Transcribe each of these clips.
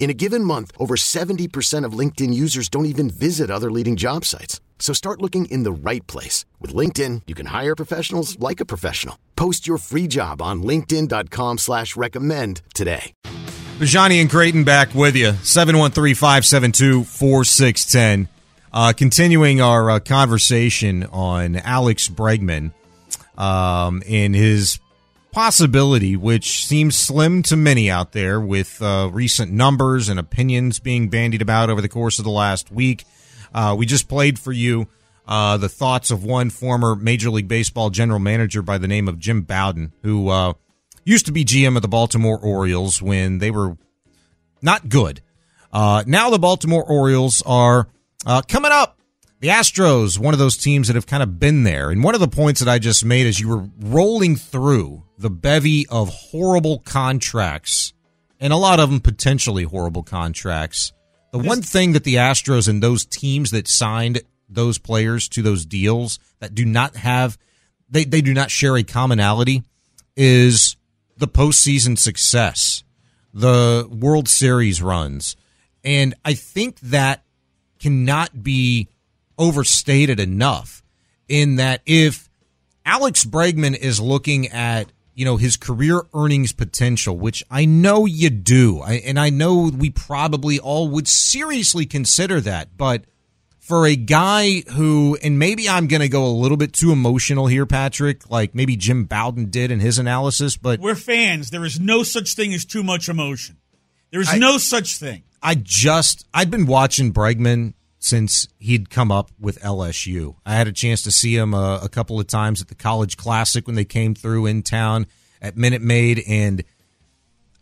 In a given month, over 70% of LinkedIn users don't even visit other leading job sites. So start looking in the right place. With LinkedIn, you can hire professionals like a professional. Post your free job on linkedin.com slash recommend today. Bijani and Creighton back with you. 713-572-4610. Uh, continuing our uh, conversation on Alex Bregman um, and his possibility, which seems slim to many out there with uh, recent numbers and opinions being bandied about over the course of the last week. Uh, we just played for you uh, the thoughts of one former Major League Baseball general manager by the name of Jim Bowden, who uh, used to be GM of the Baltimore Orioles when they were not good. Uh, now the Baltimore Orioles are uh, coming up. The Astros, one of those teams that have kind of been there. And one of the points that I just made as you were rolling through the bevy of horrible contracts, and a lot of them potentially horrible contracts. The one thing that the Astros and those teams that signed those players to those deals that do not have, they, they do not share a commonality is the postseason success, the World Series runs. And I think that cannot be overstated enough in that if Alex Bregman is looking at you know his career earnings potential, which I know you do, I, and I know we probably all would seriously consider that, but for a guy who, and maybe I'm going to go a little bit too emotional here, Patrick, like maybe Jim Bowden did in his analysis, but we're fans. There is no such thing as too much emotion. There is no such thing. I just I've been watching Bregman since he'd come up with LSU. I had a chance to see him a, a, couple of times at the College Classic when they came through in town at Minute Maid, and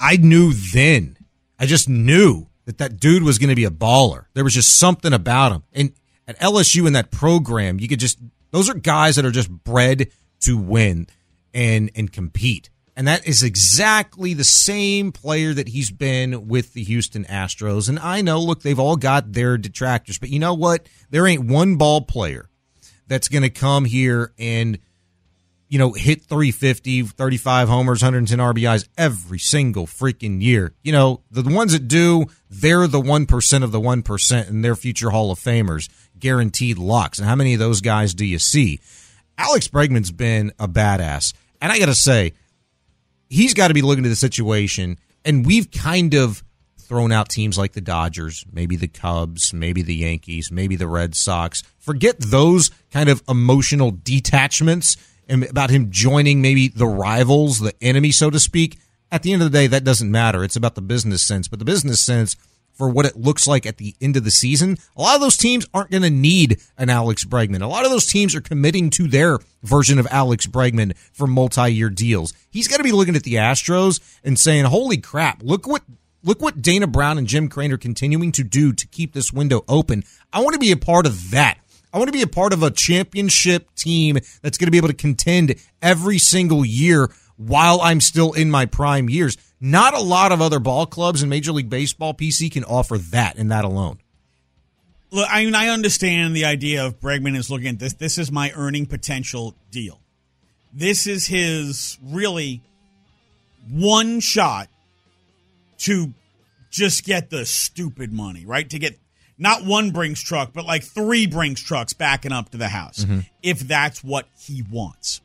I knew then, I just knew that that dude was going to be a baller. There was just something about him, and at LSU in that program, you could just those are guys that are just bred to win and and compete. And that is exactly the same player that he's been with the Houston Astros. And I know, look, they've all got their detractors, but you know what? There ain't one ball player that's going to come here and, you know, hit 350, 35 homers, 110 RBIs every single freaking year. You know, the ones that do, they're the 1% of the 1% and they're future Hall of Famers, guaranteed locks. And how many of those guys do you see? Alex Bregman's been a badass. And I got to say, he's got to be looking at the situation, and we've kind of thrown out teams like the Dodgers, maybe the Cubs, maybe the Yankees, maybe the Red Sox. Forget those kind of emotional detachments and about him joining maybe the rivals, the enemy, so to speak. At the end of the day, that doesn't matter. It's about the business sense. But the business sense for what it looks like at the end of the season, a lot of those teams aren't going to need an Alex Bregman. A lot of those teams are committing to their version of Alex Bregman for multi-year deals. He's got to be looking at the Astros and saying, "Holy crap! Look what look what Dana Brown and Jim Crane are continuing to do to keep this window open. I want to be a part of that." I want to be a part of a championship team that's going to be able to contend every single year while I'm still in my prime years. Not a lot of other ball clubs in Major League Baseball PC can offer that and that alone. Look, I mean, I understand the idea of Bregman is looking at this. This is my earning potential deal. This is his really one shot to just get the stupid money, right? To get not one Brinks truck, but like three Brinks trucks backing up to the house, mm-hmm. if that's what he wants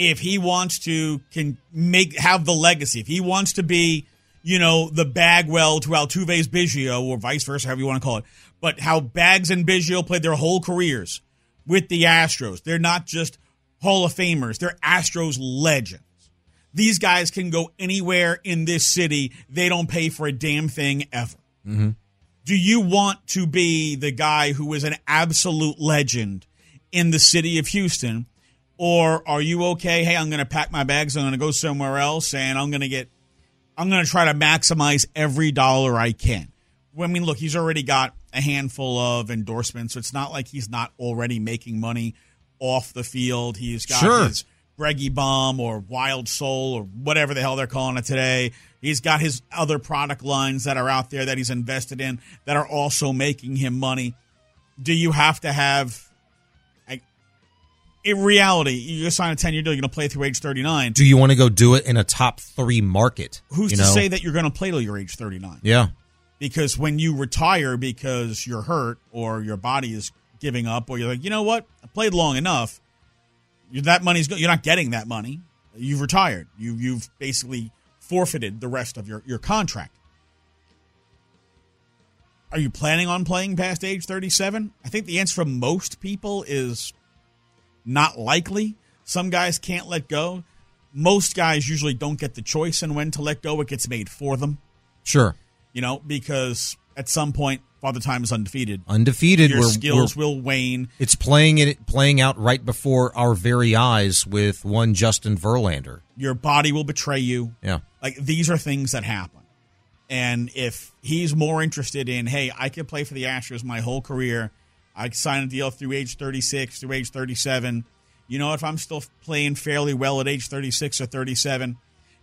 if he wants to can make have the legacy, if he wants to be, you know, the Bagwell to Altuve's Biggio or vice versa, however you want to call it, but how Bags and Biggio played their whole careers with the Astros. They're not just Hall of Famers, they're Astros legends. These guys can go anywhere in this city. They don't pay for a damn thing ever. Mm-hmm. Do you want to be the guy who is an absolute legend in the city of Houston? Or are you okay? Hey, I'm going to pack my bags. I'm going to go somewhere else and I'm going to get, I'm going to try to maximize every dollar I can. I mean, look, he's already got a handful of endorsements. So it's not like he's not already making money off the field. He's got Sure. his Breggy Bomb or Wild Soul or whatever the hell they're calling it today. He's got his other product lines that are out there that he's invested in that are also making him money. Do you have to have, in reality, you sign a 10 year deal, you're going to play through age 39. Do you want to go do it in a top three market? Who's to know? say that you're going to play till you're age 39? Yeah. because when you retire because you're hurt or your body is giving up or you're like you know what i played long enough that money's go- you're not getting that money you've retired you you've basically forfeited the rest of your your contract are you planning on playing past age 37 i think the answer from most people is not likely some guys can't let go most guys usually don't get the choice in when to let go it gets made for them Sure. you know, because at some point, Father Time is undefeated. Undefeated. Your we're, skills we're- will wane. it's playing it playing out right before our very eyes with one Justin Verlander. Your body will betray you. Yeah. Like these are things that happen. And if he's more interested in, hey, I can play for the Astros my whole career, I sign a deal through age 36, through age 37. You know, if I'm still playing fairly well at age 36 or 37,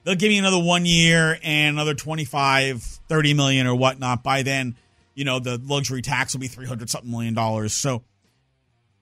they'll give me another one year and another 25, 30 million or whatnot. By then, you know, the luxury tax will be 300 something million dollars. So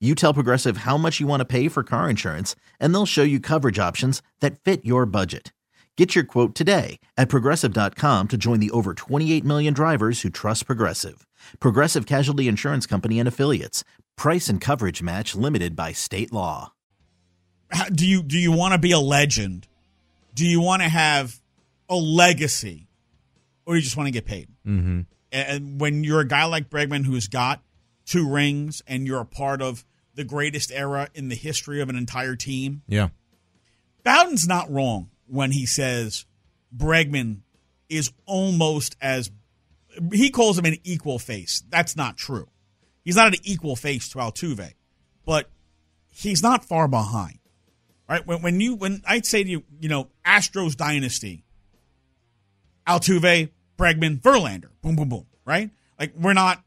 You tell Progressive how much you want to pay for car insurance, and they'll show you coverage options that fit your budget. Get your quote today at progressive.com to join the over 28 million drivers who trust Progressive. Progressive Casualty Insurance Company and Affiliates. Price and coverage match limited by state law. how- do you do you want to be a legend? Do you want to have a legacy, or do you just want to get paid? Mm-hmm. And when you're a guy like Bregman who's got two rings and you're a part of the greatest era in the history of an entire team, Yeah. Bowden's not wrong when he says Bregman is almost as he calls him an equal face. That's not true. He's not an equal face to Altuve, but he's not far behind. Right? When when you when I'd say to you, you know, Astros dynasty, Altuve, Bregman, Verlander, boom, boom, boom. Right? Like we're not.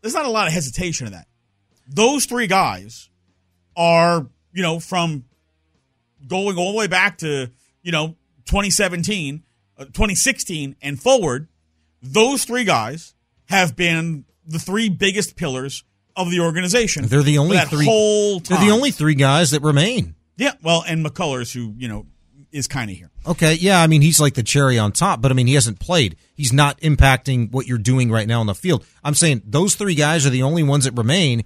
There's not a lot of hesitation in that. Those three guys are, you know, from going all the way back to you know 2017 uh, 2016 and forward those three guys have been the three biggest pillars of the organization They're the only three. whole They're the only three guys that remain. yeah well and mccullers who you know is kind of here Okay, yeah, I mean he's like the cherry on top, but I mean he hasn't played. He's not impacting what you're doing right now on the field. I'm saying those three guys are the only ones that remain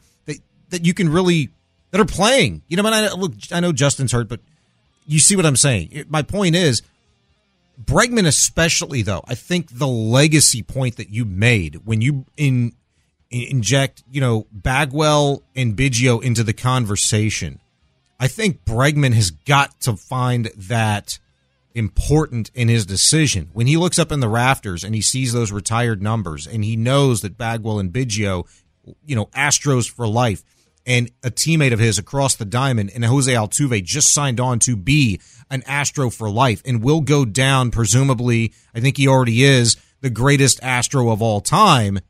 that you can really that are playing. You know, mean, I look, I know Justin's hurt, but you see what I'm saying. My point is, Bregman, especially though, I think the legacy point that you made when you in, in inject, you know, Bagwell and Biggio into the conversation, I think Bregman has got to find that important in his decision. When he looks up in the rafters and he sees those retired numbers and he knows that Bagwell and Biggio, you know, Astros for life, and a teammate of his across the diamond and Jose Altuve just signed on to be an Astro for life and will go down, presumably, I think he already is, the greatest Astro of all time.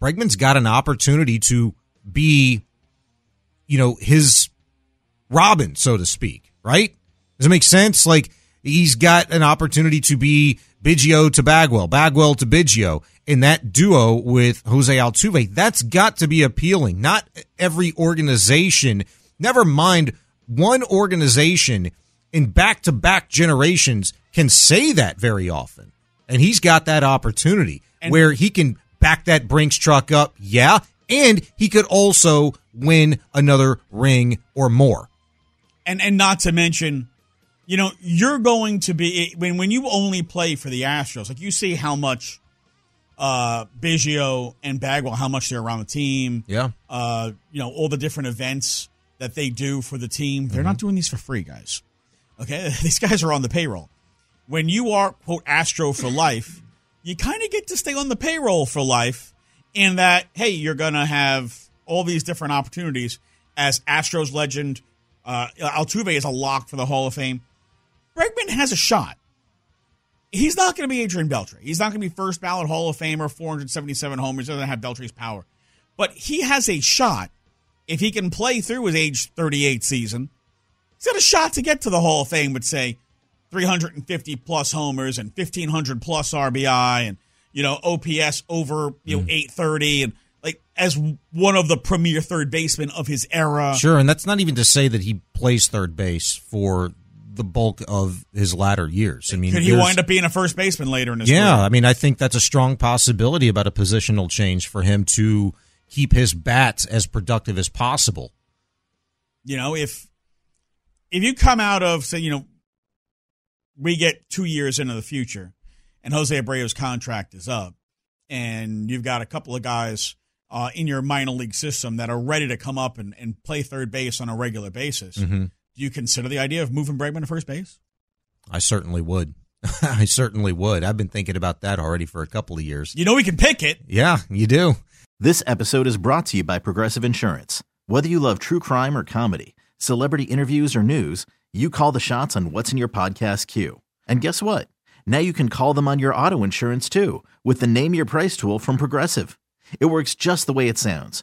Bregman's got an opportunity to be, you know, his Robin, so to speak, right? Does it make sense? Like, he's got an opportunity to be Biggio to Bagwell, Bagwell to Biggio in that duo with Jose Altuve. That's got to be appealing. Not every organization, never mind one organization in back to back generations can say that very often. And he's got that opportunity and where he can back that Brinks truck up, yeah, and he could also win another ring or more. And and not to mention you know, you're going to be when when you only play for the Astros, like you see how much uh Biggio and Bagwell, how much they're around the team. Yeah. Uh, you know, all the different events that they do for the team. They're mm-hmm. not doing these for free, guys. Okay? These guys are on the payroll. When you are quote Astro for life, you kind of get to stay on the payroll for life in that hey, you're going to have all these different opportunities as Astros legend uh, Altuve is a lock for the Hall of Fame. Bregman has a shot. He's not going to be Adrian Beltre. He's not going to be first ballot Hall of Famer, 477 homers. He doesn't have Beltre's power. But he has a shot. If he can play through his age 38 season, he's got a shot to get to the Hall of Fame with, say, 350 plus homers and 1,500 plus RBI and, you know, OPS over, you know, mm. 830 and like as one of the premier third basemen of his era. Sure, and that's not even to say that he plays third base for the bulk of his latter years. I mean, could he wind up being a first baseman later in his yeah, career? I mean, I think that's a strong possibility about a positional change for him to keep his bats as productive as possible. You know, if if you come out of say, you know, we get two years into the future, and Jose Abreu's contract is up, and you've got a couple of guys uh, in your minor league system that are ready to come up and, and play third base on a regular basis. Mm-hmm do you consider the idea of moving Bregman to first base? I certainly would. I certainly would. I've been thinking about that already for a couple of years. You know, we can pick it. Yeah, you do. This episode is brought to you by Progressive Insurance. Whether you love true crime or comedy, celebrity interviews or news, you call the shots on what's in your podcast queue. And guess what? Now you can call them on your auto insurance too with the Name Your Price tool from Progressive. It works just the way it sounds